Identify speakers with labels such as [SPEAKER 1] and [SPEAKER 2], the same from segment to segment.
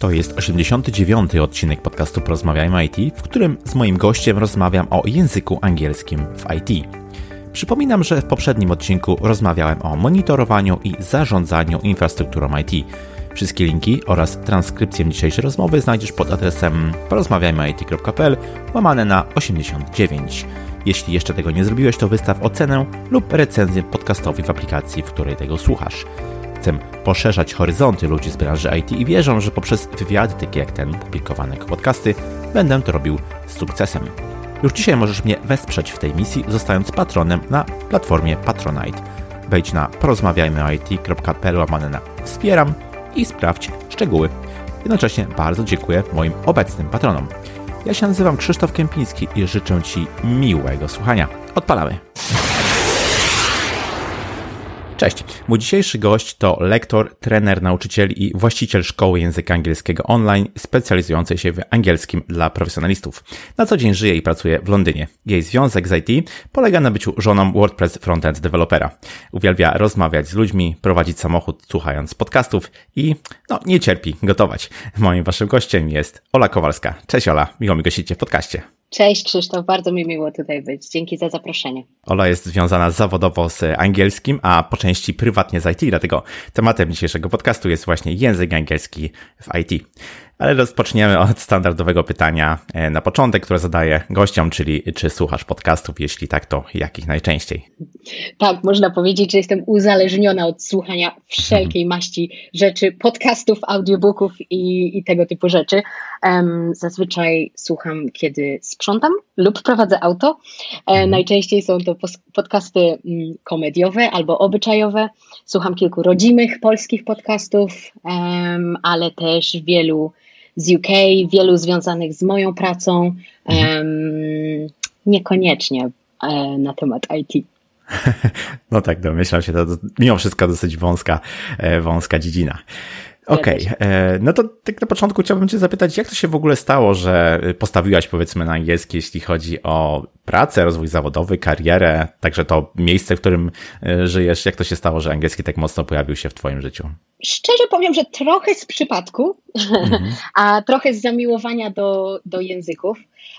[SPEAKER 1] To jest 89. odcinek podcastu Porozmawiajmy IT, w którym z moim gościem rozmawiam o języku angielskim w IT. Przypominam, że w poprzednim odcinku rozmawiałem o monitorowaniu i zarządzaniu infrastrukturą IT. Wszystkie linki oraz transkrypcję dzisiejszej rozmowy znajdziesz pod adresem porozmawiajmyit.pl łamane na 89. Jeśli jeszcze tego nie zrobiłeś, to wystaw ocenę lub recenzję podcastowi w aplikacji, w której tego słuchasz. Chcę poszerzać horyzonty ludzi z branży IT i wierzę, że poprzez wywiady takie jak ten, publikowane jako podcasty, będę to robił z sukcesem. Już dzisiaj możesz mnie wesprzeć w tej misji, zostając patronem na platformie Patronite. Wejdź na porozmawiajmyit.pl łamane na wspieram i sprawdź szczegóły. Jednocześnie bardzo dziękuję moim obecnym patronom. Ja się nazywam Krzysztof Kępiński i życzę Ci miłego słuchania. Odpalamy! Cześć. Mój dzisiejszy gość to lektor, trener, nauczyciel i właściciel szkoły języka angielskiego online specjalizującej się w angielskim dla profesjonalistów. Na co dzień żyje i pracuje w Londynie. Jej związek z IT polega na byciu żoną WordPress frontend dewelopera. Uwielbia rozmawiać z ludźmi, prowadzić samochód słuchając podcastów i no, nie cierpi gotować. Moim waszym gościem jest Ola Kowalska. Cześć Ola, miło mi gościcie w podcaście.
[SPEAKER 2] Cześć Krzysztof, bardzo mi miło tutaj być. Dzięki za zaproszenie.
[SPEAKER 1] Ola jest związana zawodowo z angielskim, a po części prywatnie z IT, dlatego tematem dzisiejszego podcastu jest właśnie język angielski w IT. Ale rozpoczniemy od standardowego pytania e, na początek, które zadaję gościom, czyli czy słuchasz podcastów? Jeśli tak, to jakich najczęściej?
[SPEAKER 2] Tak, można powiedzieć, że jestem uzależniona od słuchania wszelkiej mhm. maści rzeczy, podcastów, audiobooków i, i tego typu rzeczy. Um, zazwyczaj słucham, kiedy sprzątam lub prowadzę auto. E, mhm. najczęściej są to podcasty mm, komediowe albo obyczajowe. Słucham kilku rodzimych polskich podcastów, ale też wielu z UK, wielu związanych z moją pracą, um, niekoniecznie e, na temat IT.
[SPEAKER 1] No tak, domyślam się, to mimo wszystko dosyć wąska, e, wąska dziedzina. Okej, okay. E, no to tak na początku chciałbym Cię zapytać, jak to się w ogóle stało, że postawiłaś powiedzmy na angielski, jeśli chodzi o pracę, rozwój zawodowy, karierę, także to miejsce, w którym e, żyjesz, jak to się stało, że angielski tak mocno pojawił się w Twoim życiu?
[SPEAKER 2] Szczerze powiem, że trochę z przypadku, mhm. a trochę z zamiłowania do, do języków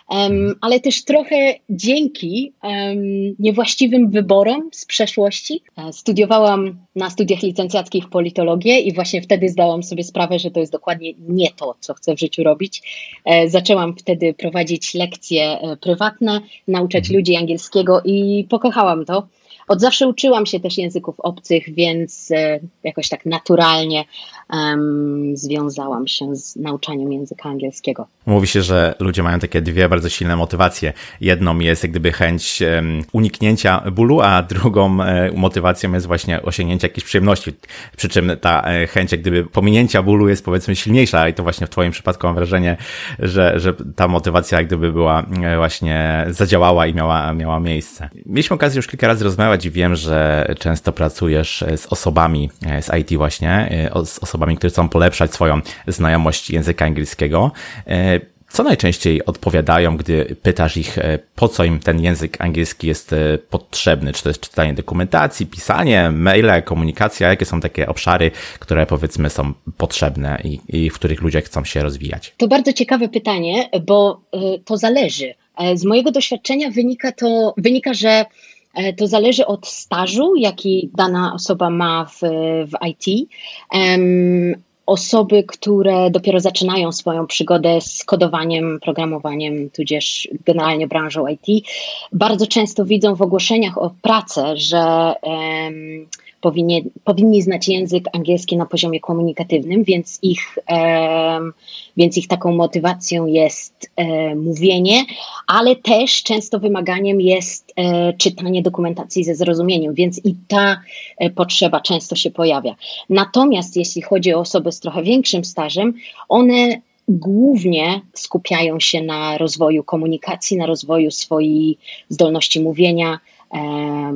[SPEAKER 2] um, ale też trochę dzięki um, niewłaściwym wyborom z przeszłości. E, studiowałam na studiach licencjackich politologię i właśnie wtedy zdałam sobie sprawę, że to jest dokładnie nie to, co chcę w życiu robić. E, zaczęłam wtedy prowadzić lekcje e, prywatne, nauczać mhm. ludzi angielskiego i pokochałam to. Od zawsze uczyłam się też języków obcych, więc e, jakoś tak naturalnie um, związałam się z nauczaniem języka angielskiego.
[SPEAKER 1] Mówi się, że ludzie mają takie dwie bardzo silne motywacje. Jedną jest jak gdyby chęć uniknięcia bólu, a drugą um, motywacją jest właśnie osiągnięcie jakiejś przyjemności. Przy czym ta e, chęć jak gdyby pominięcia bólu jest powiedzmy silniejsza i to właśnie w twoim przypadku mam wrażenie, że, że ta motywacja jak gdyby była właśnie zadziałała i miała, miała miejsce. Mieliśmy okazję już kilka razy rozmawiać i wiem, że często pracujesz z osobami e, z IT właśnie, e, z osobami, które chcą polepszać swoją znajomość języka angielskiego. E, co najczęściej odpowiadają, gdy pytasz ich, po co im ten język angielski jest potrzebny? Czy to jest czytanie dokumentacji, pisanie, maile, komunikacja? Jakie są takie obszary, które powiedzmy są potrzebne i, i w których ludzie chcą się rozwijać?
[SPEAKER 2] To bardzo ciekawe pytanie, bo to zależy. Z mojego doświadczenia wynika to, wynika, że E, to zależy od stażu, jaki dana osoba ma w, w IT. Um, osoby, które dopiero zaczynają swoją przygodę z kodowaniem, programowaniem, tudzież generalnie branżą IT, bardzo często widzą w ogłoszeniach o pracę, że um, powinni, powinni znać język angielski na poziomie komunikatywnym, więc ich, e, więc ich taką motywacją jest e, mówienie, ale też często wymaganiem jest e, czytanie dokumentacji ze zrozumieniem, więc i ta e, potrzeba często się pojawia. Natomiast jeśli chodzi o osoby z trochę większym stażem, one głównie skupiają się na rozwoju komunikacji, na rozwoju swojej zdolności mówienia,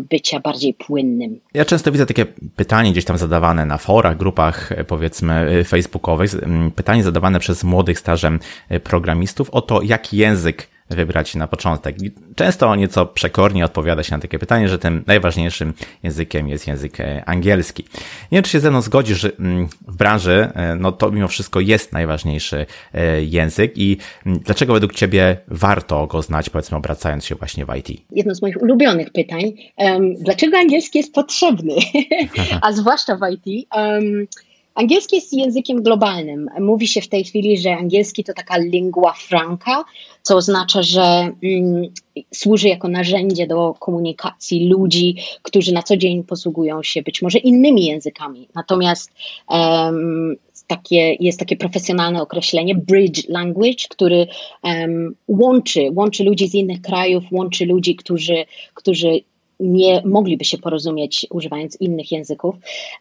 [SPEAKER 2] bycia bardziej płynnym.
[SPEAKER 1] Ja często widzę takie pytanie gdzieś tam zadawane na forach, grupach e, powiedzmy e, facebookowych, pytanie zadawane przez młodych stażem programistów o to, jaki język wybrać na początek. Często nieco przekornie odpowiada się na takie pytanie, że tym najważniejszym językiem jest język e, angielski. Nie wiem, czy się ze mną zgodzisz, że mm, w branży e, no to mimo wszystko jest najważniejszy e, język i mm, dlaczego według Ciebie warto go znać, powiedzmy obracając się właśnie w IT?
[SPEAKER 2] Jedno z moich ulubionych pytań. Um, dlaczego angielski jest potrzebny? A zwłaszcza w IT. Um, Angielski jest językiem globalnym. Mówi się w tej chwili, że angielski to taka lingua franca, co oznacza, że mm, służy jako narzędzie do komunikacji ludzi, którzy na co dzień posługują się być może innymi językami. Natomiast um, takie, jest takie profesjonalne określenie bridge language, który um, łączy, łączy ludzi z innych krajów, łączy ludzi, którzy, którzy nie mogliby się porozumieć używając innych języków.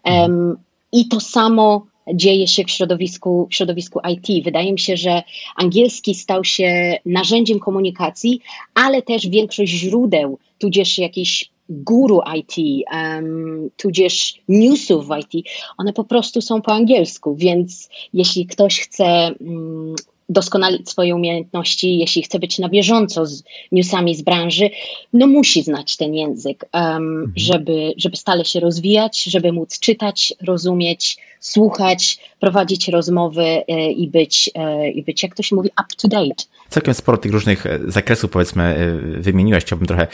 [SPEAKER 2] Um, i to samo dzieje się w środowisku, w środowisku IT. Wydaje mi się, że angielski stał się narzędziem komunikacji, ale też większość źródeł, tudzież jakiś guru IT, um, tudzież newsów w IT, one po prostu są po angielsku, więc jeśli ktoś chce um, doskonalić swoje umiejętności, jeśli chce być na bieżąco z newsami z branży, no musi znać ten język, um, żeby, żeby stale się rozwijać, żeby móc czytać, rozumieć, słuchać, prowadzić rozmowy e, i być, e, i być, jak to się mówi, up to date.
[SPEAKER 1] Całkiem sporo tych różnych e, zakresów, powiedzmy, wymieniłeś. Chciałbym trochę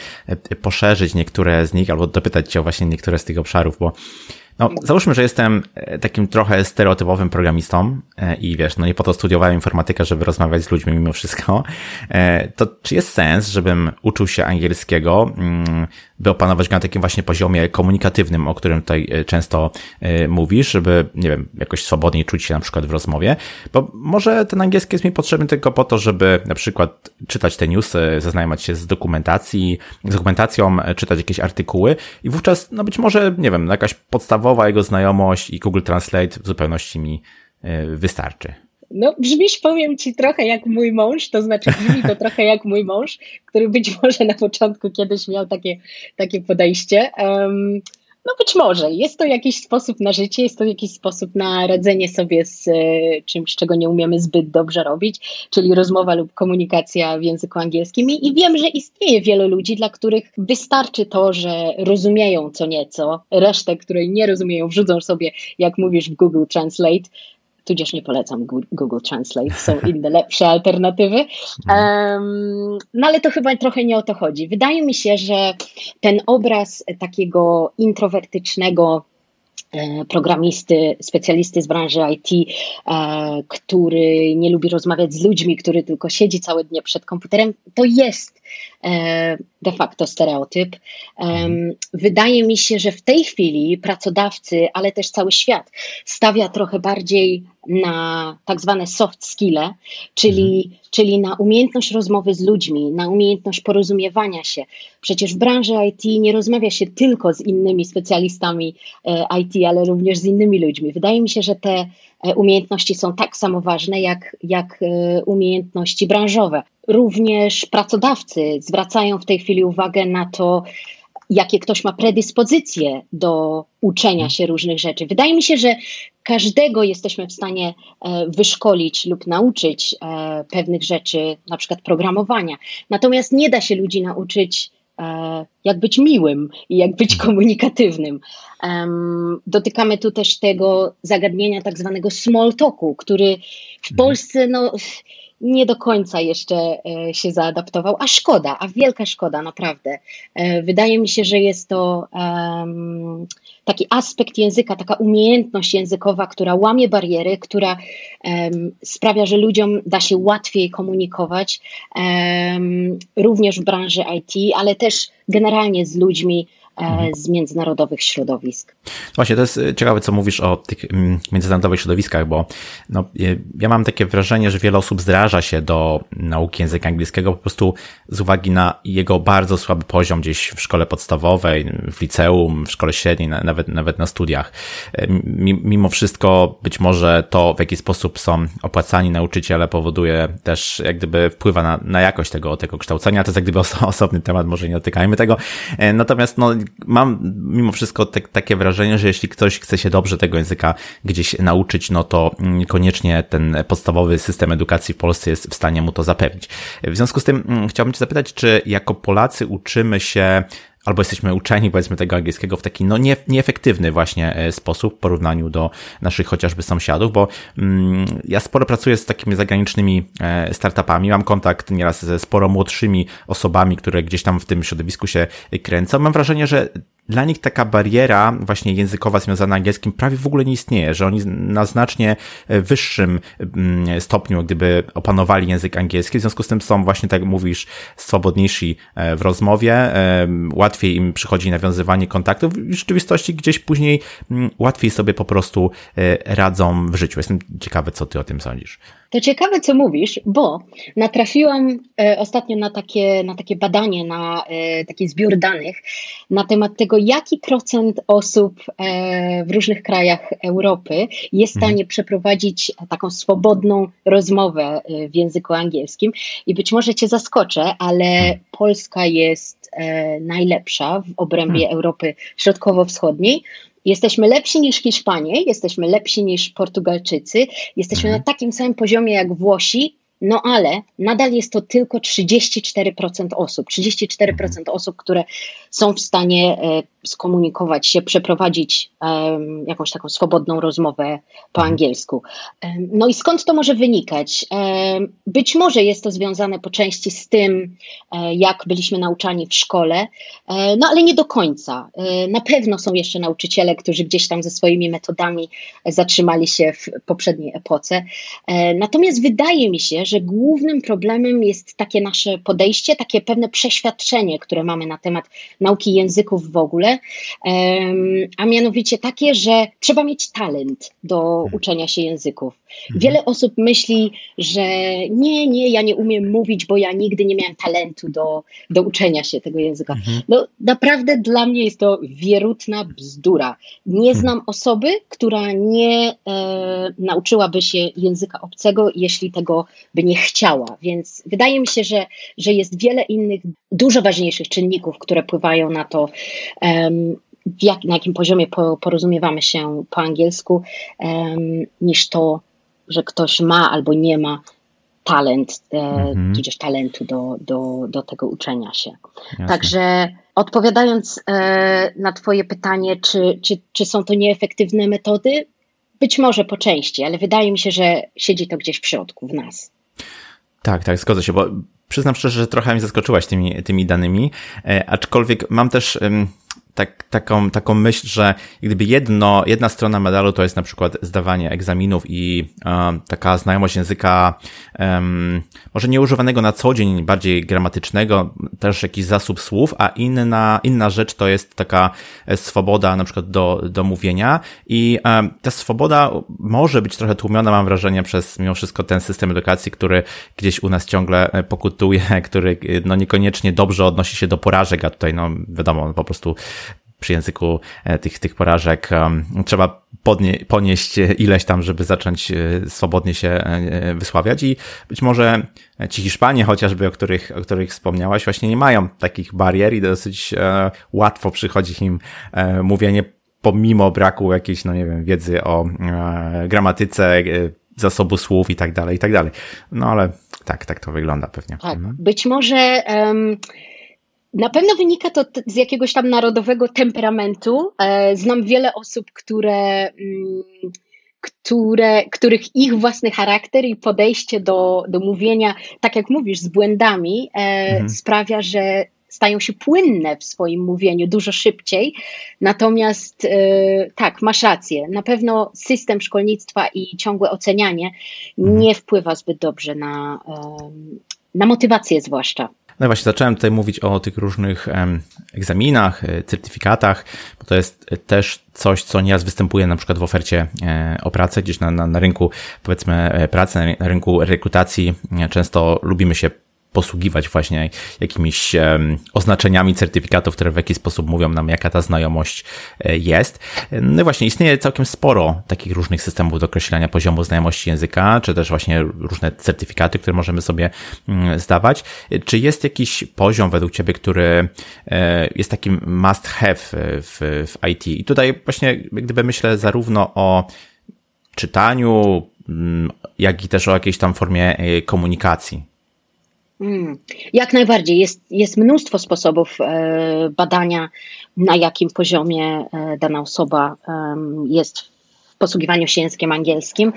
[SPEAKER 1] poszerzyć niektóre z nich albo dopytać Cię o właśnie niektóre z tych obszarów, bo no, załóżmy, że jestem e, takim trochę stereotypowym programistą e, i wiesz, no nie po to studiowałem informatykę, żeby rozmawiać z ludźmi mimo wszystko. E, to czy jest sens, żebym uczył się angielskiego, mm, by opanować go na takim właśnie poziomie komunikatywnym, o którym tutaj często mówisz, żeby, nie wiem, jakoś swobodniej czuć się na przykład w rozmowie? Bo może ten angielski jest mi potrzebny tylko po to, żeby na przykład czytać te newsy, zaznajomić się z dokumentacji, z dokumentacją, czytać jakieś artykuły i wówczas, no być może, nie wiem, jakaś podstawowa jego znajomość i Google Translate w zupełności mi e, wystarczy.
[SPEAKER 2] No, brzmisz, powiem ci, trochę jak mój mąż, to znaczy brzmi to trochę jak mój mąż, który być może na początku kiedyś miał takie, takie podejście. Um, no być może. Jest to jakiś sposób na życie, jest to jakiś sposób na radzenie sobie z e, czymś, czego nie umiemy zbyt dobrze robić, czyli rozmowa lub komunikacja w języku angielskim. I wiem, że istnieje wielu ludzi, dla których wystarczy to, że rozumieją co nieco, resztę, której nie rozumieją, wrzucą sobie, jak mówisz w Google Translate, tudzież nie polecam Google Translate, są inne lepsze alternatywy. Um, no ale to chyba trochę nie o to chodzi. Wydaje mi się, że ten obraz takiego introwertycznego programisty, specjalisty z branży IT, e, który nie lubi rozmawiać z ludźmi, który tylko siedzi całe dnie przed komputerem, to jest e, de facto stereotyp. Wydaje mi się, że w tej chwili pracodawcy, ale też cały świat stawia trochę bardziej na tak zwane soft skille, czyli, mhm. czyli na umiejętność rozmowy z ludźmi, na umiejętność porozumiewania się. Przecież w branży IT nie rozmawia się tylko z innymi specjalistami e, IT, ale również z innymi ludźmi. Wydaje mi się, że te e, umiejętności są tak samo ważne jak, jak e, umiejętności branżowe. Również pracodawcy zwracają w tej chwili uwagę na to, jakie ktoś ma predyspozycje do uczenia się różnych rzeczy. Wydaje mi się, że każdego jesteśmy w stanie e, wyszkolić lub nauczyć e, pewnych rzeczy, na przykład programowania. Natomiast nie da się ludzi nauczyć, e, jak być miłym i jak być komunikatywnym. Dotykamy tu też tego zagadnienia tak zwanego small talku, który w mhm. Polsce no, nie do końca jeszcze e, się zaadaptował, a szkoda, a wielka szkoda, naprawdę. E, wydaje mi się, że jest to taki aspekt języka, taka umiejętność językowa, która łamie bariery, która sprawia, że ludziom da się łatwiej komunikować, również w branży IT, ale też generalnie z ludźmi z międzynarodowych środowisk.
[SPEAKER 1] Właśnie, to jest e, ciekawe, co mówisz o tych mm, międzynarodowych środowiskach, bo no, e, ja mam takie wrażenie, że wiele osób zraża się do nauki języka angielskiego po prostu z uwagi na jego bardzo słaby poziom gdzieś w szkole podstawowej, w liceum, w szkole średniej, nawet, nawet na studiach. Mimo wszystko być może to, w jaki sposób są opłacani nauczyciele powoduje też jak gdyby wpływa na, na jakość tego, tego kształcenia. To jest jak gdyby osobny temat, może nie dotykajmy tego. Natomiast no, mam mimo wszystko te, takie wrażenie, że jeśli ktoś chce się dobrze tego języka gdzieś nauczyć, no to koniecznie ten podstawowy system edukacji w Polsce jest w stanie mu to zapewnić. W związku z tym mm, chciałbym Cię zapytać, czy jako Polacy uczymy się albo jesteśmy uczeni, powiedzmy, tego angielskiego w taki no nie, nieefektywny właśnie e, sposób w porównaniu do naszych chociażby sąsiadów, bo mm, ja sporo pracuję z takimi zagranicznymi e, startupami, mam kontakt nieraz ze sporo młodszymi osobami, które gdzieś tam w tym środowisku się kręcą. Mam wrażenie, że dla nich taka bariera właśnie językowa związana angielskim prawie w ogóle nie istnieje, że oni na znacznie wyższym mm, stopniu gdyby opanowali język angielski, w związku z tym są właśnie, tak jak mówisz, swobodniejsi e, w rozmowie, e, łatwiej im przychodzi nawiązywanie kontaktów w rzeczywistości gdzieś później mm, łatwiej sobie po prostu e, radzą w życiu. Jestem ciekawy, co ty o tym sądzisz.
[SPEAKER 2] To ciekawe, co mówisz, bo natrafiłam e, ostatnio na takie, na takie badanie, na e, taki zbiór danych na temat tego, jaki procent osób e, w różnych krajach Europy jest w mhm. stanie przeprowadzić taką swobodną rozmowę w języku angielskim. I być może Cię zaskoczę, ale mhm. Polska jest najlepsza w obrębie hmm. Europy Środkowo-Wschodniej. Jesteśmy lepsi niż Hiszpanie, jesteśmy lepsi niż Portugalczycy, jesteśmy mhm. na takim samym poziomie jak Włosi, no ale nadal jest to tylko 34% osób. 34% osób, które są w stanie e, skomunikować się, przeprowadzić um, jakąś taką swobodną rozmowę po mhm. angielsku. Um, no i skąd to może wynikać? Um, być może jest to związane po części z tym, e, jak byliśmy nauczani w szkole, e, no ale nie do końca. na pewno są jeszcze nauczyciele, którzy gdzieś tam ze swoimi metodami zatrzymali się w poprzedniej epoce. natomiast wydaje mi się, że głównym problemem jest takie nasze podejście, takie pewne przeświadczenie, które mamy na temat nauki języków w ogóle, a mianowicie takie, że trzeba mieć talent do mhm. uczenia się języków. Mhm. Wiele osób myśli, że nie, nie, ja nie umiem mówić, bo ja nigdy nie miałem talentu do, do uczenia się tego języka. Mhm. No naprawdę dla mnie jest to wierutna bzdura. Nie znam osoby, która nie e, nauczyłaby się języka obcego, jeśli tego by nie chciała. Więc wydaje mi się, że, że jest wiele innych, dużo ważniejszych czynników, które wpływają na to, um, jak, na jakim poziomie porozumiewamy się po angielsku, um, niż to, że ktoś ma albo nie ma talent, e, mhm. tudzież talentu do, do, do tego uczenia się. Jasne. Także odpowiadając e, na Twoje pytanie, czy, czy, czy są to nieefektywne metody, być może po części, ale wydaje mi się, że siedzi to gdzieś w środku, w nas.
[SPEAKER 1] Tak, tak, zgodzę się, bo przyznam szczerze, że trochę mnie zaskoczyłaś tymi, tymi danymi, e, aczkolwiek mam też tak, taką, taką myśl, że gdyby jedno, jedna strona medalu to jest na przykład zdawanie egzaminów i um, taka znajomość języka, um, może nie używanego na co dzień, bardziej gramatycznego, też jakiś zasób słów, a inna, inna rzecz to jest taka e, swoboda na przykład do, do mówienia i um, ta swoboda może być trochę tłumiona, mam wrażenie, przez mimo wszystko ten system edukacji, który gdzieś u nas ciągle pokutuje, który no niekoniecznie dobrze odnosi się do porażek, a tutaj no wiadomo, po prostu przy języku e, tych, tych porażek trzeba podnie, ponieść ileś tam, żeby zacząć e, swobodnie się e, wysławiać i być może ci Hiszpanie chociażby, o których, o których wspomniałaś, właśnie nie mają takich barier i dosyć łatwo przychodzi im mówienie pomimo braku jakiejś, no nie wiem, wiedzy o gramatyce, zasobu słów i tak dalej, i tak dalej. No ale tak, tak to wygląda pewnie.
[SPEAKER 2] Tak, mhm. być może um, na pewno wynika to z jakiegoś tam narodowego temperamentu. E, znam wiele osób, które, mm, które, których ich własny charakter i podejście do, do mówienia, tak jak mówisz, z błędami, e, mhm. sprawia, że stają się płynne w swoim mówieniu dużo szybciej. Natomiast e, tak, masz rację. Na pewno system szkolnictwa i ciągłe ocenianie mhm. nie wpływa zbyt dobrze na, na motywację zwłaszcza.
[SPEAKER 1] No właśnie, zacząłem tutaj mówić o tych różnych egzaminach, e, certyfikatach, bo to jest też coś, co nieraz występuje na przykład w ofercie e, o pracę, gdzieś na, na, na rynku, powiedzmy, e, pracy, na rynku rekrutacji. Często lubimy się posługiwać właśnie jakimiś oznaczeniami certyfikatów, które w jakiś sposób mówią nam, jaka ta znajomość e, jest. No i właśnie istnieje całkiem sporo takich różnych systemów do określania poziomu znajomości języka, czy też właśnie różne certyfikaty, które możemy sobie mm, zdawać. Czy jest jakiś poziom według Ciebie, który e, jest takim must have w, w IT? I tutaj właśnie gdyby myślę zarówno o czytaniu, mm, jak i też o jakiejś tam formie e, komunikacji.
[SPEAKER 2] Mm, jak najbardziej. Jest, jest mnóstwo sposobów e, badania, na jakim poziomie e, dana osoba jest w posługiwaniu się językiem angielskim.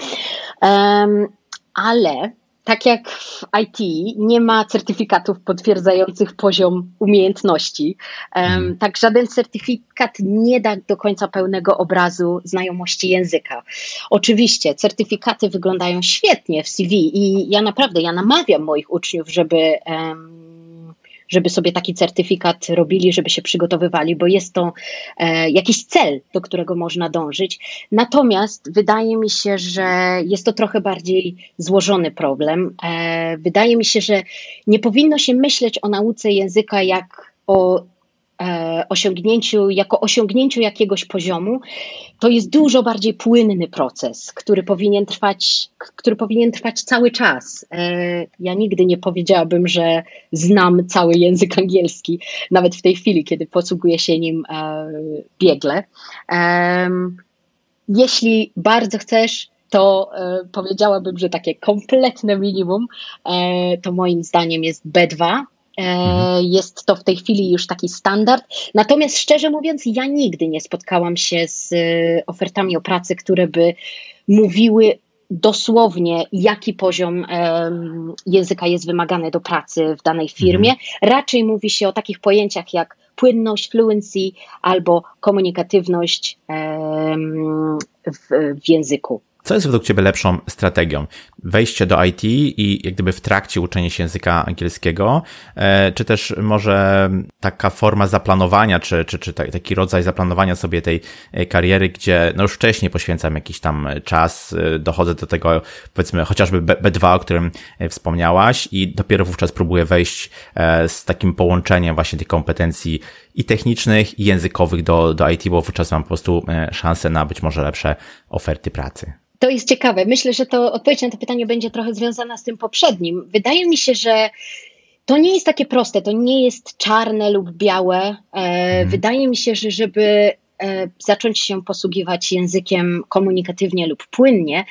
[SPEAKER 2] ale tak jak w IT nie ma certyfikatów potwierdzających poziom umiejętności, um, tak żaden certyfikat nie da do końca pełnego obrazu znajomości języka. Oczywiście certyfikaty wyglądają świetnie w CV i ja naprawdę, ja namawiam moich uczniów, żeby um, żeby sobie taki certyfikat robili, żeby się przygotowywali, bo jest to e, jakiś cel, do którego można dążyć. Natomiast wydaje mi się, że jest to trochę bardziej złożony problem. E, wydaje mi się, że nie powinno się myśleć o nauce języka jak o osiągnięciu, jako osiągnięciu jakiegoś poziomu, to jest dużo bardziej płynny proces, który powinien trwać, który powinien trwać cały czas. E, ja nigdy nie powiedziałabym, że znam cały język angielski, nawet w tej chwili, kiedy posługuję się nim e, biegle. Jeśli bardzo chcesz, to powiedziałabym, że takie kompletne minimum to moim zdaniem jest B2, E, mhm. Jest to w tej chwili już taki standard. Natomiast szczerze mówiąc, ja nigdy nie spotkałam się z e, ofertami o pracy, które by mówiły dosłownie, jaki poziom języka jest wymagany do pracy w danej firmie. Mhm. Raczej mówi się o takich pojęciach jak płynność, fluency albo komunikatywność w, w języku.
[SPEAKER 1] Co jest według Ciebie lepszą strategią? Wejście do IT i jak gdyby w trakcie uczenia się języka angielskiego, e, czy też może taka forma zaplanowania, czy, czy, czy taki rodzaj zaplanowania sobie tej e, kariery, gdzie no już wcześniej poświęcam jakiś tam czas, e, dochodzę do tego powiedzmy chociażby B2, o którym wspomniałaś i dopiero wówczas próbuję wejść z takim połączeniem właśnie tych kompetencji i technicznych, i językowych do, do IT, bo wówczas mam po prostu szansę na być może lepsze oferty pracy.
[SPEAKER 2] To jest ciekawe. Myślę, że to odpowiedź na to pytanie będzie trochę związana z tym poprzednim. Wydaje mi się, że to nie jest takie proste, to nie jest czarne lub białe. E, mhm. Wydaje mi się, że żeby e, zacząć się posługiwać językiem komunikatywnie lub płynnie,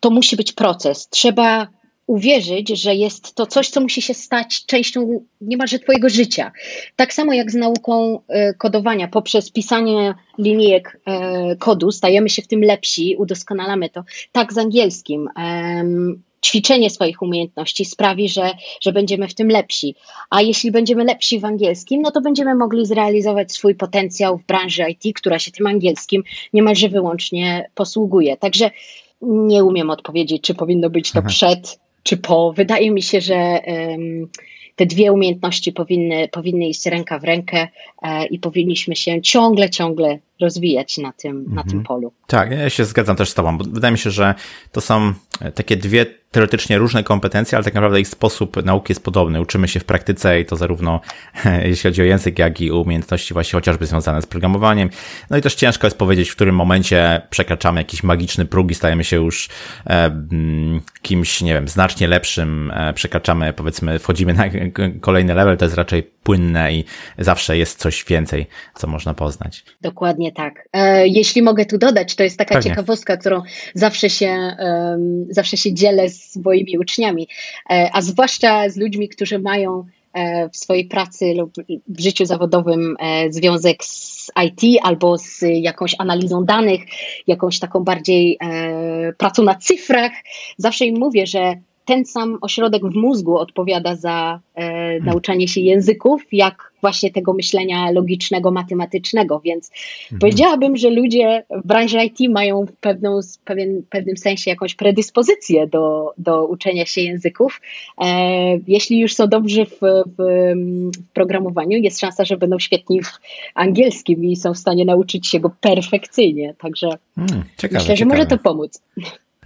[SPEAKER 2] to musi być proces. Trzeba uwierzyć, że jest to coś, co musi się stać częścią niemalże Twojego życia. Tak samo jak z nauką e, kodowania, poprzez pisanie linijek e, kodu stajemy się w tym lepsi, udoskonalamy to. Tak z angielskim. Ćwiczenie swoich umiejętności sprawi, że, że będziemy w tym lepsi. A jeśli będziemy lepsi w angielskim, no to będziemy mogli zrealizować swój potencjał w branży IT, która się tym angielskim niemalże wyłącznie posługuje. Także nie umiem odpowiedzieć, czy powinno być to przed czy po. Wydaje mi się, że te dwie umiejętności powinny, powinny iść ręka w rękę e, i powinniśmy się ciągle, ciągle rozwijać na tym, mhm. na tym mhm. polu.
[SPEAKER 1] Tak, ja się zgadzam też z Tobą, bo wydaje mi się, że to są takie dwie teoretycznie różne kompetencje, ale tak naprawdę ich sposób nauki jest podobny. Uczymy się w praktyce i to zarówno jeśli chodzi o język, jak i umiejętności właśnie chociażby związane z programowaniem. No i też ciężko jest powiedzieć, w którym momencie przekraczamy jakiś magiczny próg i stajemy się już e, kimś, nie wiem, znacznie lepszym, e, przekraczamy, powiedzmy, wchodzimy na kolejny level, to jest raczej płynne i zawsze jest coś więcej, co można poznać.
[SPEAKER 2] Dokładnie tak. E, jeśli mogę tu dodać, to jest taka Pewnie. ciekawostka, którą zawsze się, zawsze się dzielę z moimi uczniami, e, a zwłaszcza z ludźmi, którzy mają e, w swojej pracy lub w życiu zawodowym związek z IT albo z jakąś analizą danych, jakąś taką bardziej pracą na cyfrach. Zawsze im mówię, że ten sam ośrodek w mózgu odpowiada za e, nauczanie się języków, jak właśnie tego myślenia logicznego, matematycznego, więc mhm. powiedziałabym, że ludzie w branży IT mają w pewną, pewien, pewnym sensie jakąś predyspozycję do, do uczenia się języków. E, jeśli już są dobrzy w, w, w, programowaniu, jest szansa, że będą świetni w angielskim i są w stanie nauczyć się go perfekcyjnie, także hmm, ciekawe, myślę, że ciekawe. może to pomóc.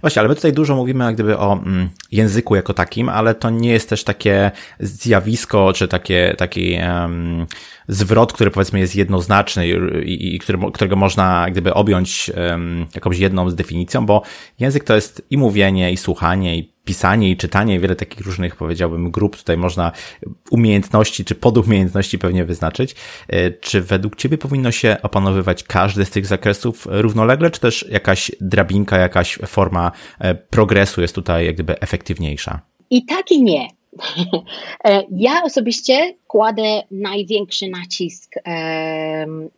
[SPEAKER 1] Właśnie, ale my tutaj dużo mówimy jak gdyby o mm, języku jako takim, ale to nie jest też takie zjawisko, czy takie, taki um, zwrot, który powiedzmy jest jednoznaczny i, i który, którego można jak gdyby objąć um, jakąś jedną z definicją, bo język to jest i mówienie, i słuchanie, i pisanie i czytanie, wiele takich różnych, powiedziałbym, grup tutaj można umiejętności czy podumiejętności pewnie wyznaczyć. E, czy według Ciebie powinno się opanowywać każdy z tych zakresów równolegle, czy też jakaś drabinka, jakaś forma e, progresu jest tutaj jak gdyby efektywniejsza?
[SPEAKER 2] I tak i nie. E, ja osobiście kładę największy nacisk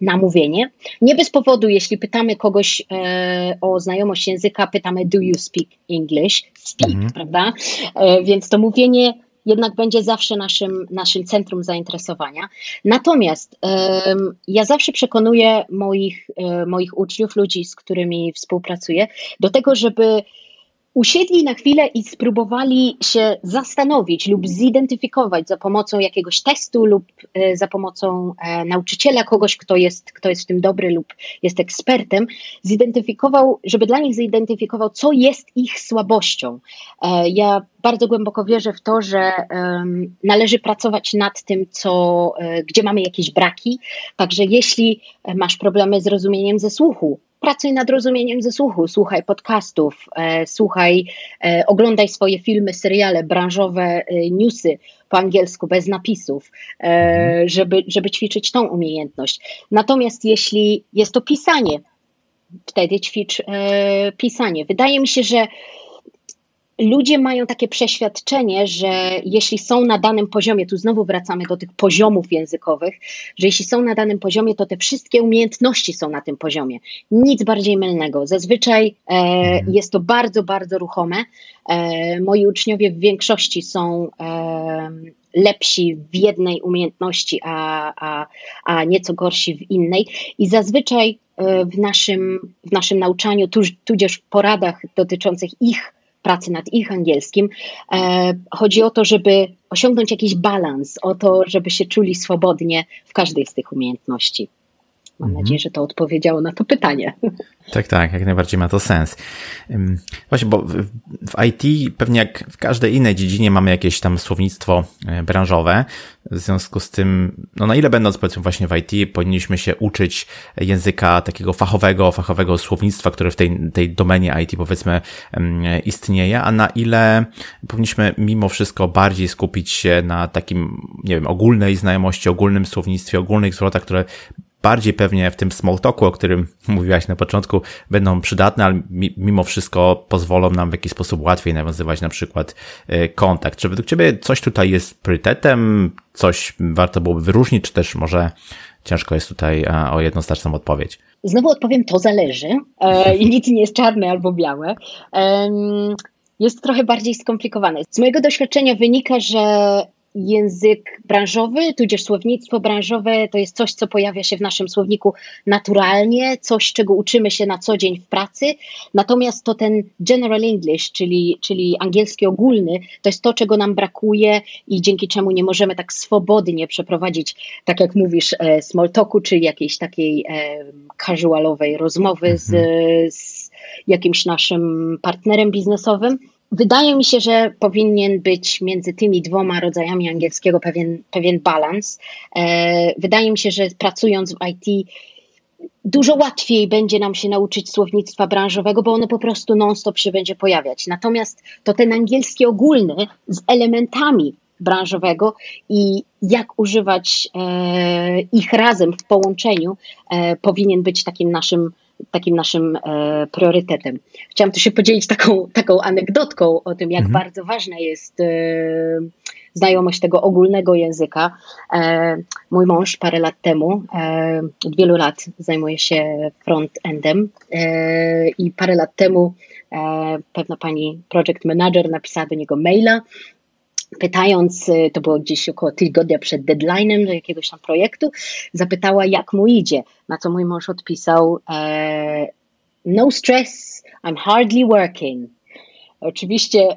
[SPEAKER 2] na mówienie. Nie bez powodu, jeśli pytamy kogoś e, o znajomość języka, pytamy do you speak English? Speak, mhm. prawda? E, więc to mówienie jednak będzie zawsze naszym, naszym centrum zainteresowania. Natomiast um, ja zawsze przekonuję moich, moich uczniów, ludzi, z którymi współpracuję, do tego, żeby usiedli na chwilę i spróbowali się zastanowić lub zidentyfikować za pomocą jakiegoś testu lub e, za pomocą e, nauczyciela, kogoś, kto jest, kto jest w tym dobry lub jest ekspertem, zidentyfikował, żeby dla nich zidentyfikował, co jest ich słabością. E, ja bardzo głęboko wierzę w to, że należy pracować nad tym, co, gdzie mamy jakieś braki. Także jeśli masz problemy z rozumieniem ze słuchu, pracuj nad rozumieniem ze słuchu, słuchaj podcastów, e, słuchaj, e, oglądaj swoje filmy, seriale, branżowe e, newsy po angielsku, bez napisów, e, mhm. żeby, żeby ćwiczyć tą umiejętność. Natomiast jeśli jest to pisanie, wtedy ćwicz e, pisanie. Wydaje mi się, że ludzie mają takie przeświadczenie, że jeśli są na danym poziomie, tu znowu wracamy do tych poziomów językowych, że jeśli są na danym poziomie, to te wszystkie umiejętności są na tym poziomie. Nic bardziej mylnego. Zazwyczaj e, mhm. jest to bardzo, bardzo ruchome. E, moi uczniowie w większości są e, lepsi w jednej umiejętności, a, a, a nieco gorsi w innej. I zazwyczaj e, w naszym, w naszym nauczaniu, tudzież w poradach dotyczących ich pracy nad ich angielskim. E, chodzi o to, żeby osiągnąć jakiś balans, o to, żeby się czuli swobodnie w każdej z tych umiejętności. Mam mhm. nadzieję, że to odpowiedziało na to pytanie.
[SPEAKER 1] Tak, tak, jak najbardziej ma to sens. Właśnie, bo w IT, pewnie jak w każdej innej dziedzinie, mamy jakieś tam słownictwo e, branżowe. W związku z tym, no na ile będąc powiedzmy właśnie w IT, powinniśmy się uczyć języka takiego fachowego, fachowego słownictwa, które w tej, tej domenie IT powiedzmy istnieje, a na ile powinniśmy mimo wszystko bardziej skupić się na takim, nie wiem, ogólnej znajomości, ogólnym słownictwie, ogólnych zwrotach, które bardziej pewnie w tym small talku, o którym mówiłaś na początku, będą przydatne, ale mimo wszystko pozwolą nam w jakiś sposób łatwiej nawiązywać na przykład e, kontakt. Czy według Ciebie coś tutaj jest priorytetem, coś warto byłoby wyróżnić, czy też może ciężko jest tutaj e, o jednoznaczną odpowiedź?
[SPEAKER 2] Znowu odpowiem, to zależy e, i nic nie jest czarne albo białe. Jest trochę bardziej skomplikowane. Z mojego doświadczenia wynika, że język branżowy, tudzież słownictwo branżowe to jest coś, co pojawia się w naszym słowniku naturalnie, coś, czego uczymy się na co dzień w pracy. Natomiast to ten general English, czyli, czyli angielski ogólny, to jest to, czego nam brakuje i dzięki czemu nie możemy tak swobodnie przeprowadzić, tak jak mówisz, e, small talku, czy jakiejś takiej e, casualowej rozmowy z, mhm. z jakimś naszym partnerem biznesowym. Wydaje mi się, że powinien być między tymi dwoma rodzajami angielskiego pewien, pewien balans. E, wydaje mi się, że pracując w IT dużo łatwiej będzie nam się nauczyć słownictwa branżowego, bo ono po prostu non-stop się będzie pojawiać. Natomiast to ten angielski ogólny z elementami branżowego i jak używać e, ich razem w połączeniu e, powinien być takim naszym takim naszym e, priorytetem. Chciałam tu się podzielić taką, taką anegdotką o tym, jak mhm. bardzo ważna jest e, znajomość tego ogólnego języka. E, mój mąż parę lat temu, e, od wielu lat zajmuje się front-endem e, i parę lat temu e, pewna pani project manager napisała do niego maila, pytając, y, to było gdzieś około tygodnia przed deadline'em do jakiegoś tam projektu, zapytała, jak mu idzie. Na co mój mąż odpisał: e, No stress, I'm hardly working. Oczywiście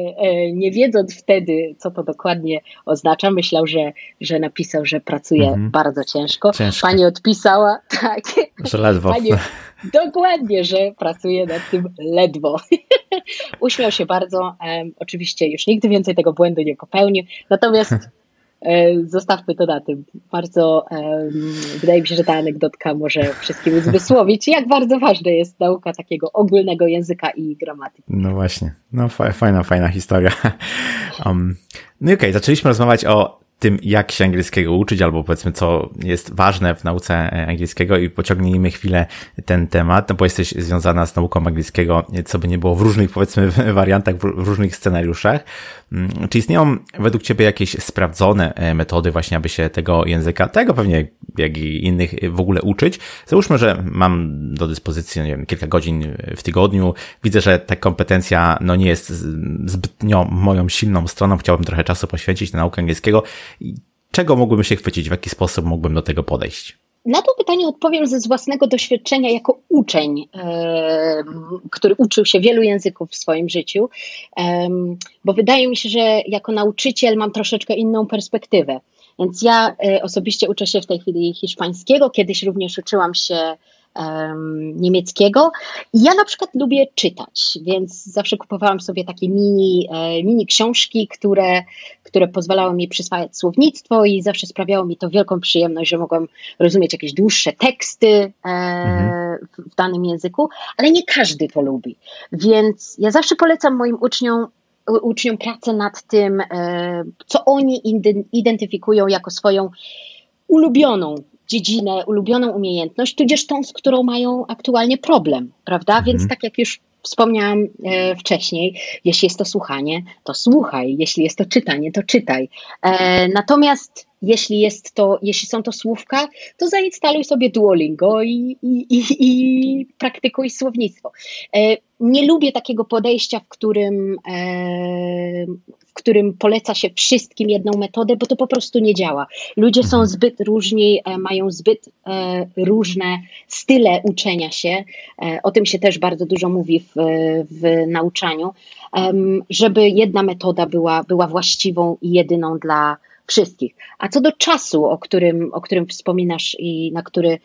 [SPEAKER 2] nie wiedząc wtedy, co to dokładnie oznacza, myślał, że, że napisał, że pracuje mhm. bardzo ciężko. ciężko. Pani odpisała, tak.
[SPEAKER 1] Że ledwo. Pani,
[SPEAKER 2] dokładnie, że pracuje nad tym ledwo. Uśmiał się bardzo. Um, oczywiście już nigdy więcej tego błędu nie popełnił. Natomiast E, zostawmy to na tym. Bardzo wydaje mi się, że ta anegdotka może wszystkim uzmysłowić, jak bardzo ważna jest nauka takiego ogólnego języka i gramatyki.
[SPEAKER 1] No właśnie, no fajna, fajna historia. Um, no okej, okay, zaczęliśmy rozmawiać o tym, jak się angielskiego uczyć, albo powiedzmy, co jest ważne w nauce angielskiego i pociągnijmy chwilę ten temat, no bo jesteś związana z nauką angielskiego, co by nie było w różnych, powiedzmy, wariantach, w różnych scenariuszach. Mm, czy istnieją według Ciebie jakieś sprawdzone e, metody właśnie, aby się tego języka, tego pewnie jak i innych w ogóle uczyć? Załóżmy, że mam do dyspozycji, nie wiem, kilka godzin w tygodniu, widzę, że ta kompetencja, no nie jest zbytnio moją silną stroną, chciałbym trochę czasu poświęcić na naukę angielskiego Czego mógłbym się chwycić? W jaki sposób mógłbym do tego podejść?
[SPEAKER 2] Na to pytanie odpowiem ze własnego doświadczenia jako uczeń, e, który uczył się wielu języków w swoim życiu, bo wydaje mi się, że jako nauczyciel mam troszeczkę inną perspektywę. Więc ja e, osobiście uczę się w tej chwili hiszpańskiego, kiedyś również uczyłam się niemieckiego. I ja na przykład lubię czytać, więc zawsze kupowałam sobie takie mini, e, mini książki, które, które pozwalały mi przyswajać słownictwo i zawsze sprawiało mi to wielką przyjemność, że mogłam rozumieć jakieś dłuższe teksty e, mhm. w danym języku, ale nie każdy to lubi. Więc ja zawsze polecam moim uczniom uczniom pracę nad tym, e, co oni identyfikują jako swoją ulubioną dziedzinę, ulubioną umiejętność, tudzież tą, z którą mają aktualnie problem, prawda? Mhm. Więc tak jak już wspomniałam e, wcześniej, jeśli jest to słuchanie, to słuchaj, jeśli jest to czytanie, to czytaj. E, natomiast jeśli jest to, jeśli są to słówka, to zainstaluj sobie Duolingo i, i, i, i praktykuj słownictwo. E, nie lubię takiego podejścia, w którym, e, w którym poleca się wszystkim jedną metodę, bo to po prostu nie działa. Ludzie są mhm. zbyt różni, e, mają zbyt różne style uczenia się. O tym się też bardzo dużo mówi w, w nauczaniu, żeby jedna metoda była, była właściwą i jedyną dla wszystkich. A co do czasu, o którym, o którym wspominasz i na który e,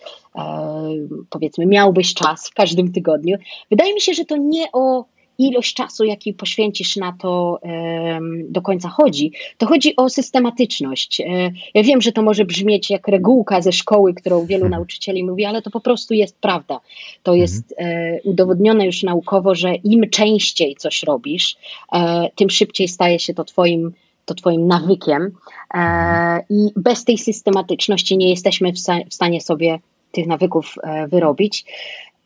[SPEAKER 2] powiedzmy miałbyś czas w każdym tygodniu, wydaje mi się, że to nie o ilość czasu, jaki poświęcisz na to e, do końca chodzi, to chodzi o systematyczność. E, ja wiem, że to może brzmieć jak regułka ze szkoły, którą wielu mhm. nauczycieli mówi, ale to po prostu jest prawda. To mhm. jest e, udowodnione już naukowo, że im częściej coś robisz, e, tym szybciej staje się to twoim to Twoim nawykiem e, i bez tej systematyczności nie jesteśmy w stanie sobie tych nawyków e, wyrobić.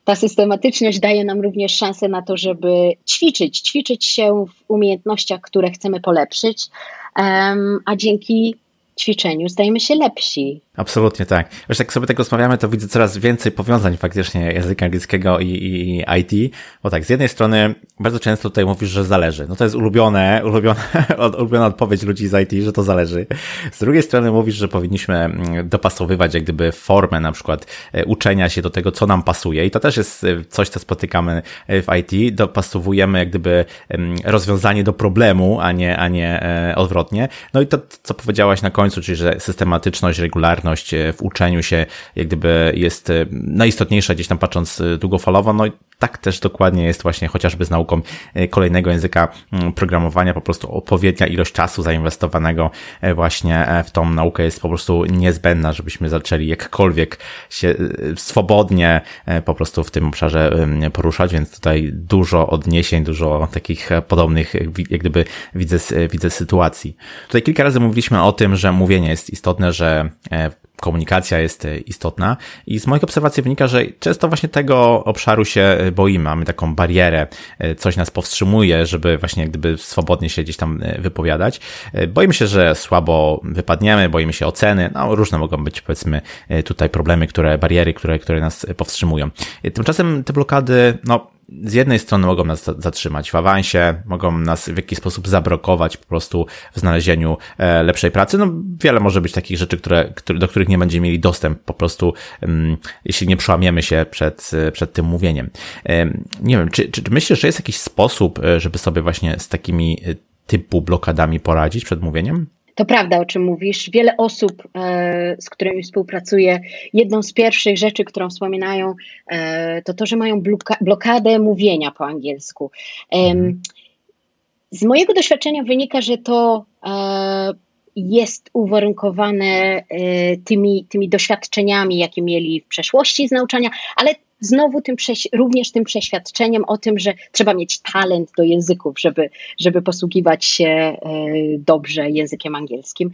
[SPEAKER 2] Ta systematyczność daje nam również szansę na to, żeby ćwiczyć, ćwiczyć się w umiejętnościach, które chcemy polepszyć, a dzięki ćwiczeniu stajemy się lepsi.
[SPEAKER 1] Absolutnie tak. Wiesz, jak sobie tego rozmawiamy, to widzę coraz więcej powiązań faktycznie języka angielskiego i, i, IT, bo tak, z jednej strony bardzo często tutaj mówisz, że zależy. No to jest ulubione, ulubione, ulubiona odpowiedź ludzi z IT, że to zależy. Z drugiej strony mówisz, że powinniśmy mm, dopasowywać jak gdyby formę na przykład e, uczenia się do tego, co nam pasuje i to też jest e, coś, co spotykamy e, w IT. Dopasowujemy jak gdyby rozwiązanie do problemu, a nie, a nie odwrotnie. No i to, co powiedziałaś na końcu, czyli że systematyczność, regularność, E, w uczeniu się jak gdyby jest e, najistotniejsza gdzieś tam patrząc e, długofalowo, no i tak też dokładnie jest właśnie chociażby z nauką kolejnego języka mm, programowania, po prostu odpowiednia ilość czasu zainwestowanego właśnie w tą naukę jest po prostu niezbędna, żebyśmy zaczęli jakkolwiek się swobodnie po prostu w tym obszarze poruszać, więc tutaj dużo odniesień, dużo takich podobnych jak gdyby widzę, widzę sytuacji. Tutaj kilka razy mówiliśmy o tym, że mówienie jest istotne, że komunikacja jest e, istotna i z moich obserwacji wynika, że często właśnie tego obszaru się e, boimy, mamy taką barierę, e, coś nas powstrzymuje, żeby właśnie gdyby swobodnie się gdzieś tam wypowiadać. Boimy się, że słabo wypadniemy, boimy się oceny, no różne mogą być powiedzmy tutaj problemy, które, bariery, które, które nas powstrzymują. Tymczasem te blokady, no z jednej strony mogą nas zatrzymać w awansie, mogą nas w jakiś sposób zabrokować po prostu w znalezieniu e, lepszej pracy. No, wiele może być takich rzeczy, które, do których nie będziemy mieli dostęp po prostu, jeśli nie przełamiemy się przed, przed tym mówieniem. Nie wiem, czy, czy myślisz, że jest jakiś sposób, żeby sobie właśnie z takimi typu blokadami poradzić przed mówieniem?
[SPEAKER 2] To prawda, o czym mówisz. Wiele osób, e, z którymi współpracuję, jedną z pierwszych rzeczy, którą wspominają, e, to to, że mają blokadę mówienia po angielsku. Mhm. Z mojego doświadczenia wynika, że to e, jest uwarunkowane tymi, tymi doświadczeniami, jakie mieli w przeszłości z nauczania, ale znowu tym również tym przeświadczeniem o tym, że trzeba mieć talent do języków, żeby, żeby posługiwać się e, dobrze językiem angielskim.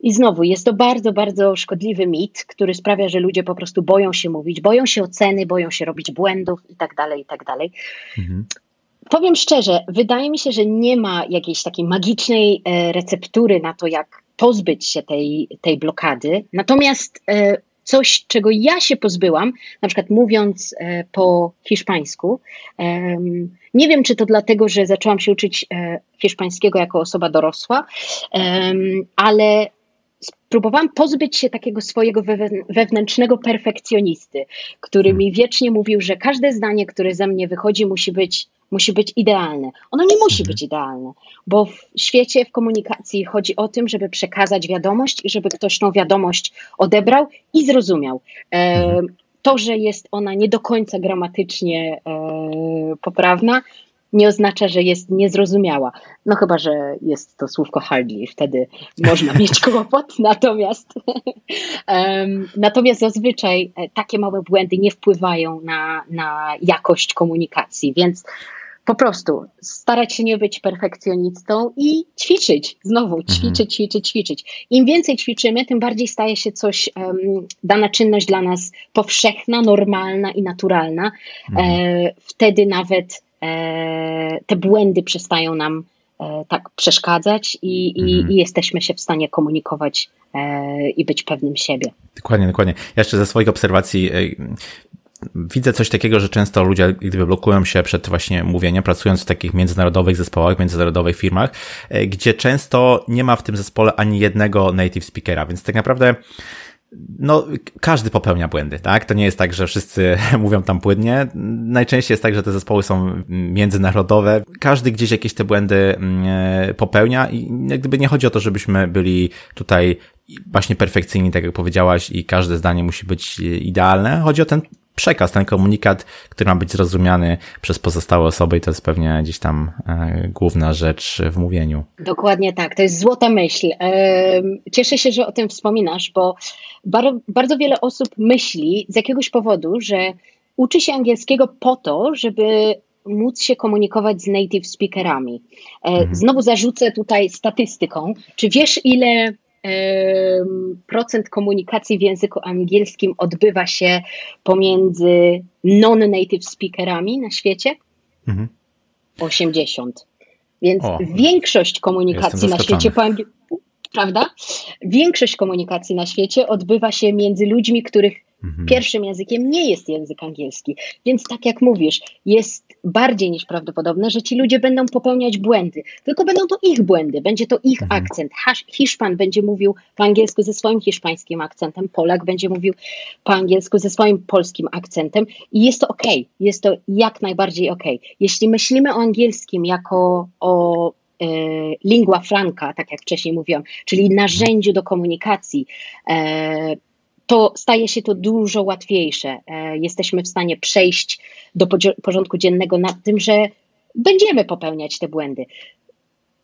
[SPEAKER 2] I znowu jest to bardzo, bardzo szkodliwy mit, który sprawia, że ludzie po prostu boją się mówić, boją się oceny, boją się robić błędów i tak dalej, i tak dalej. Mhm. Powiem szczerze, wydaje mi się, że nie ma jakiejś takiej magicznej e, receptury na to, jak pozbyć się tej, tej blokady. Natomiast e, coś, czego ja się pozbyłam, na przykład mówiąc e, po hiszpańsku. Nie wiem, czy to dlatego, że zaczęłam się uczyć e, hiszpańskiego jako osoba dorosła, ale próbowałam pozbyć się takiego swojego wewnętrznego perfekcjonisty, który mi wiecznie mówił, że każde zdanie, które ze mnie wychodzi, musi być, musi być idealne. Ono nie musi być idealne, bo w świecie, w komunikacji chodzi o tym, żeby przekazać wiadomość i żeby ktoś tą wiadomość odebrał i zrozumiał. E, to, że jest ona nie do końca gramatycznie e, poprawna, nie oznacza, że jest niezrozumiała. No chyba, że jest to słówko hardly, wtedy można mieć kłopot. Natomiast, um, natomiast zazwyczaj e, takie małe błędy nie wpływają na, na jakość komunikacji, więc po prostu starać się nie być perfekcjonistą i ćwiczyć, znowu mhm. ćwiczyć, ćwiczyć, ćwiczyć. Im więcej ćwiczymy, tym bardziej staje się coś, um, dana czynność dla nas powszechna, normalna i naturalna. Mhm. E, wtedy nawet E, te błędy przestają nam e, tak przeszkadzać i, mhm. i, jesteśmy się w stanie komunikować e, i być pewnym siebie.
[SPEAKER 1] Dokładnie, dokładnie. Ja jeszcze ze swoich obserwacji widzę coś takiego, że często ludzie gdyby blokują się przed właśnie mówieniem, pracując w takich międzynarodowych zespołach, międzynarodowych firmach, gdzie często nie ma w tym zespole ani jednego native speakera, więc tak naprawdę no, każdy popełnia błędy, tak? To nie jest tak, że wszyscy mówią tam płynnie. Najczęściej jest tak, że te zespoły są międzynarodowe. Każdy gdzieś jakieś te błędy mm, e, popełnia i gdyby nie chodzi o to, żebyśmy byli tutaj właśnie perfekcyjni, tak jak powiedziałaś, i każde zdanie musi być idealne. Chodzi o ten przekaz, ten komunikat, który ma być zrozumiany przez pozostałe osoby i to jest pewnie gdzieś tam e, główna rzecz w mówieniu.
[SPEAKER 2] Dokładnie tak, to jest złota myśl. E, cieszę się, że o tym wspominasz, bo bardzo, bardzo wiele osób myśli z jakiegoś powodu, że uczy się angielskiego po to, żeby móc się komunikować z native speakerami. E, mhm. Znowu zarzucę tutaj statystyką. Czy wiesz, ile procent komunikacji w języku angielskim odbywa się pomiędzy non-native speakerami na świecie? Mhm. 80. Więc o, większość komunikacji na świecie po angielsku, prawda? Większość komunikacji na świecie odbywa się między ludźmi, których Mhm. Pierwszym językiem nie jest język angielski. Więc tak jak mówisz, jest bardziej niż prawdopodobne, że ci ludzie będą popełniać błędy. Tylko będą to ich błędy, będzie to ich mhm. akcent. Hiszpan będzie mówił po angielsku ze swoim hiszpańskim akcentem, Polak będzie mówił po angielsku ze swoim polskim akcentem i jest to ok, jest to jak najbardziej ok. Jeśli myślimy o angielskim jako o e, lingua franca, tak jak wcześniej mówiłam, czyli narzędziu do komunikacji, e, to staje się to dużo łatwiejsze. E, jesteśmy w stanie przejść do porządku dziennego nad tym, że będziemy popełniać te błędy.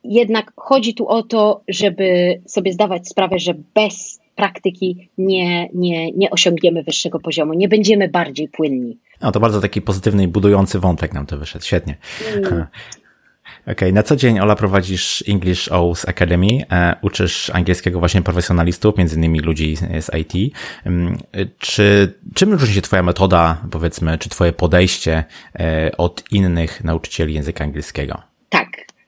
[SPEAKER 2] Jednak chodzi tu o to, żeby sobie zdawać sprawę, że bez praktyki nie, nie, nie osiągniemy wyższego poziomu, nie będziemy bardziej płynni.
[SPEAKER 1] No to bardzo taki pozytywny i budujący wątek nam to wyszedł. Świetnie. Mm. Okej, okay. na co dzień Ola prowadzisz English O's Academy, e, uczysz angielskiego właśnie profesjonalistów, między innymi ludzi z IT. Mm, czy, czym różni się Twoja metoda, powiedzmy, czy Twoje podejście e, od innych nauczycieli języka angielskiego?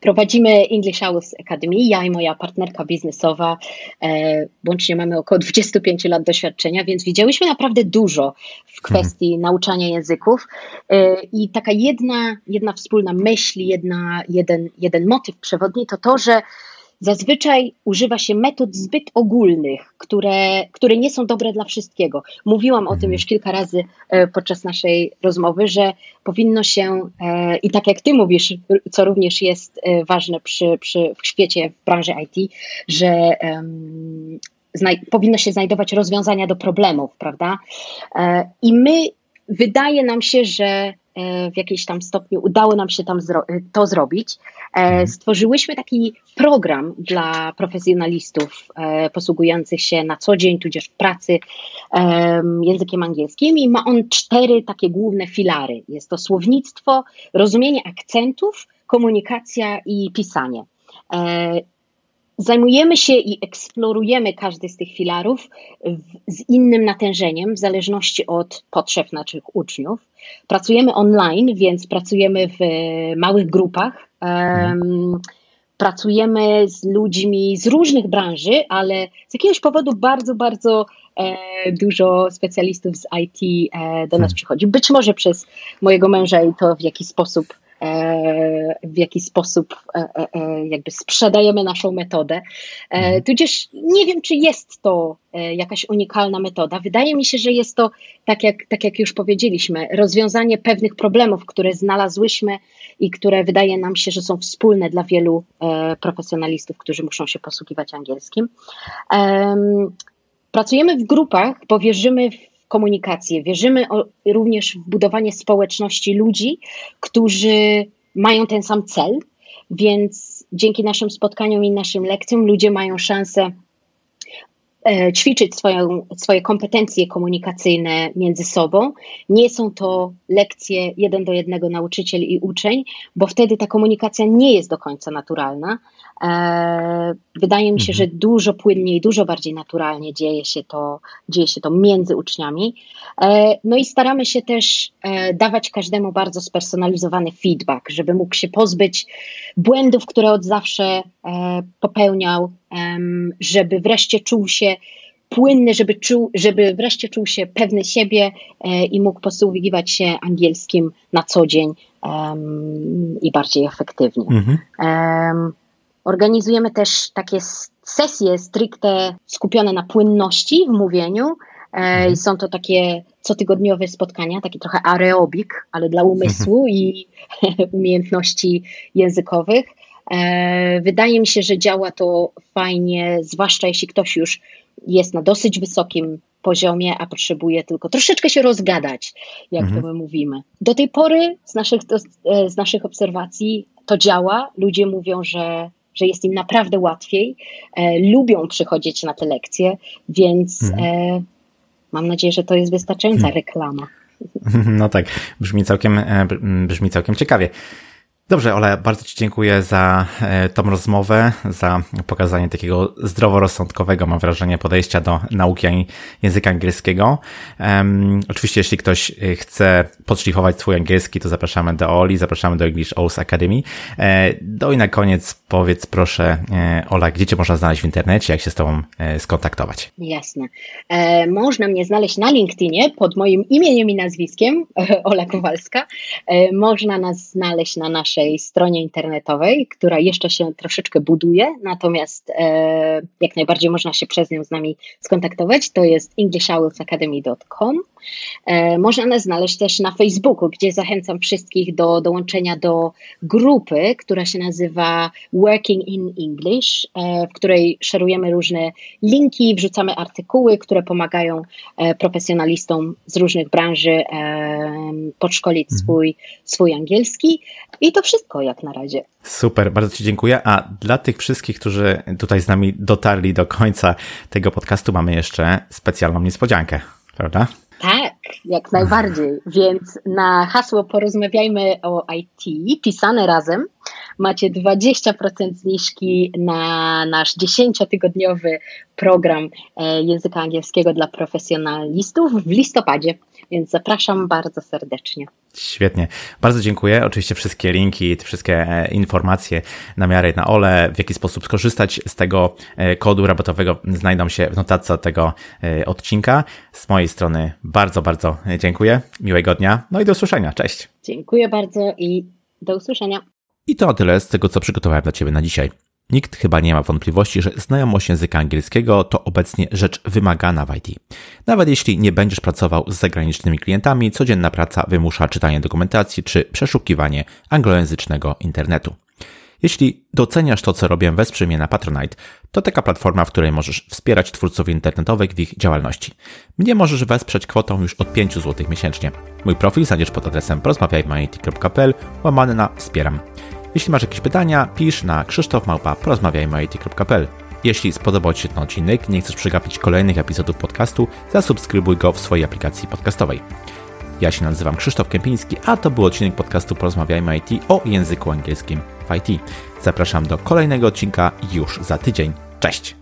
[SPEAKER 2] Prowadzimy English Hours Academy, ja i moja partnerka biznesowa, e, łącznie mamy około 25 lat doświadczenia, więc widziałyśmy naprawdę dużo w kwestii mhm. nauczania języków e, i taka jedna, jedna wspólna myśl, jedna, jeden, jeden motyw przewodni to to, że Zazwyczaj używa się metod zbyt ogólnych, które, które nie są dobre dla wszystkiego. Mówiłam o tym mhm. już kilka razy e, podczas naszej rozmowy, że powinno się, e, i tak jak Ty mówisz, co również jest e, ważne przy, przy, w świecie, w branży IT, że um, powinno się znajdować rozwiązania do problemów, prawda? I my, wydaje nam się, że w jakimś tam stopniu udało nam się tam zro to zrobić. E, mhm. Stworzyłyśmy taki program dla profesjonalistów e, posługujących się na co dzień, tudzież w pracy językiem angielskim i ma on cztery takie główne filary. Jest to słownictwo, rozumienie akcentów, komunikacja i pisanie. Zajmujemy się i eksplorujemy każdy z tych filarów z innym natężeniem, w zależności od potrzeb naszych uczniów. Pracujemy online, więc pracujemy w małych grupach. Um, pracujemy z ludźmi z różnych branży, ale z jakiegoś powodu bardzo, bardzo e, dużo specjalistów z IT e, do nas hmm. przychodzi. Być może przez mojego męża i to w jaki sposób E, w jaki sposób e, e, jakby sprzedajemy naszą metodę. Mhm. Tudzież nie wiem, czy jest to jakaś unikalna metoda. Wydaje mi się, że jest to, tak jak, tak jak już powiedzieliśmy, rozwiązanie pewnych problemów, które znalazłyśmy i które wydaje nam się, że są wspólne dla wielu profesjonalistów, którzy muszą się posługiwać angielskim. Pracujemy w grupach, bo wierzymy w komunikację. Wierzymy również w budowanie społeczności ludzi, którzy mają ten sam cel, więc dzięki naszym spotkaniom i naszym lekcjom ludzie mają szansę E, ćwiczyć swoją, swoje kompetencje komunikacyjne między sobą. Nie są to lekcje jeden do jednego nauczyciel i uczeń, bo wtedy ta komunikacja nie jest do końca naturalna. E, wydaje mi się, mhm. że dużo płynniej, dużo bardziej naturalnie dzieje się to, dzieje się to między uczniami. E, no i staramy się też dawać każdemu bardzo spersonalizowany feedback, żeby mógł się pozbyć błędów, które od zawsze popełniał, żeby wreszcie czuł się płynny, żeby, czuł, żeby wreszcie czuł się pewny siebie e, i mógł posługiwać się angielskim na co dzień i bardziej efektywnie. Mhm. Organizujemy też takie sesje stricte skupione na płynności w mówieniu. E, mhm. Są to takie cotygodniowe spotkania, taki trochę aerobik, ale dla umysłu mhm. i umiejętności językowych. E, wydaje mi się, że działa to fajnie, zwłaszcza jeśli ktoś już jest na dosyć wysokim poziomie, a potrzebuje tylko troszeczkę się rozgadać, jak mhm. to my mówimy. Do tej pory z naszych, e, z naszych obserwacji to działa. Ludzie mówią, że, że jest im naprawdę łatwiej, e, lubią przychodzić na te lekcje, więc mhm. e, mam nadzieję, że to jest wystarczająca mhm. reklama.
[SPEAKER 1] No tak, brzmi całkiem, e, brzmi całkiem ciekawie. Dobrze, Ole, bardzo Ci dziękuję za e, tą rozmowę, za pokazanie takiego zdroworozsądkowego, mam wrażenie, podejścia do nauki języka angielskiego. Um, oczywiście, jeśli ktoś e, chce podszlifować swój angielski, to zapraszamy do Oli, zapraszamy do English O's Academy. E, no i na koniec powiedz proszę, Ola, gdzie Cię można znaleźć w internecie, jak się z Tobą skontaktować?
[SPEAKER 2] Jasne. E, można mnie znaleźć na LinkedInie pod moim imieniem i nazwiskiem, Ola Kowalska. E, można nas znaleźć na naszej naszej stronie internetowej, która jeszcze się troszeczkę buduje, natomiast e, jak najbardziej można się przez nią z nami skontaktować. To jest englishhoursacademy.com. E, można nas znaleźć też na Facebooku, gdzie zachęcam wszystkich do dołączenia do grupy, która się nazywa Working in English, e, w której szerujemy różne linki, wrzucamy artykuły, które pomagają e, profesjonalistom z różnych branży e, podszkolić mhm. swój, swój angielski. I to wszystko jak na razie.
[SPEAKER 1] Super, bardzo Ci dziękuję. A dla tych wszystkich, którzy tutaj z nami dotarli do końca tego podcastu, mamy jeszcze specjalną niespodziankę, prawda?
[SPEAKER 2] Tak, jak najbardziej. Więc na hasło porozmawiajmy o IT, pisane razem, macie 20% zniżki na nasz 10-tygodniowy program e, języka angielskiego dla profesjonalistów w listopadzie. Więc zapraszam bardzo serdecznie.
[SPEAKER 1] Świetnie. Bardzo dziękuję. Oczywiście wszystkie linki, wszystkie e, informacje na miarę na ole, w jaki sposób skorzystać z tego e, kodu rabatowego znajdą się w notatce tego e, odcinka. Z mojej strony bardzo, bardzo dziękuję. Miłego dnia. No i do usłyszenia. Cześć.
[SPEAKER 2] Dziękuję bardzo i do usłyszenia.
[SPEAKER 1] I to tyle z tego, co przygotowałem dla Ciebie na dzisiaj. Nikt chyba nie ma wątpliwości, że znajomość języka angielskiego to obecnie rzecz wymagana w IT. Nawet jeśli nie będziesz pracował z zagranicznymi klientami, codzienna praca wymusza czytanie dokumentacji czy przeszukiwanie anglojęzycznego internetu. Jeśli doceniasz to, co robię, wesprzyj mnie na Patronite. To taka platforma, w której możesz wspierać twórców internetowych w ich działalności. Mnie możesz wesprzeć kwotą już od 5 zł miesięcznie. Mój profil znajdziesz pod adresem porozmawiajmy.pl łamany na wspieram. Jeśli masz jakieś pytania, pisz na krzysztofmałpa.porozmawiajmy.pl Jeśli spodobał Ci się ten odcinek i nie chcesz przegapić kolejnych epizodów podcastu, zasubskrybuj go w swojej aplikacji podcastowej. Ja się nazywam Krzysztof Kępiński, a to był odcinek podcastu Porozmawiajmy IT o języku angielskim w IT. Zapraszam do kolejnego odcinka już za tydzień. Cześć!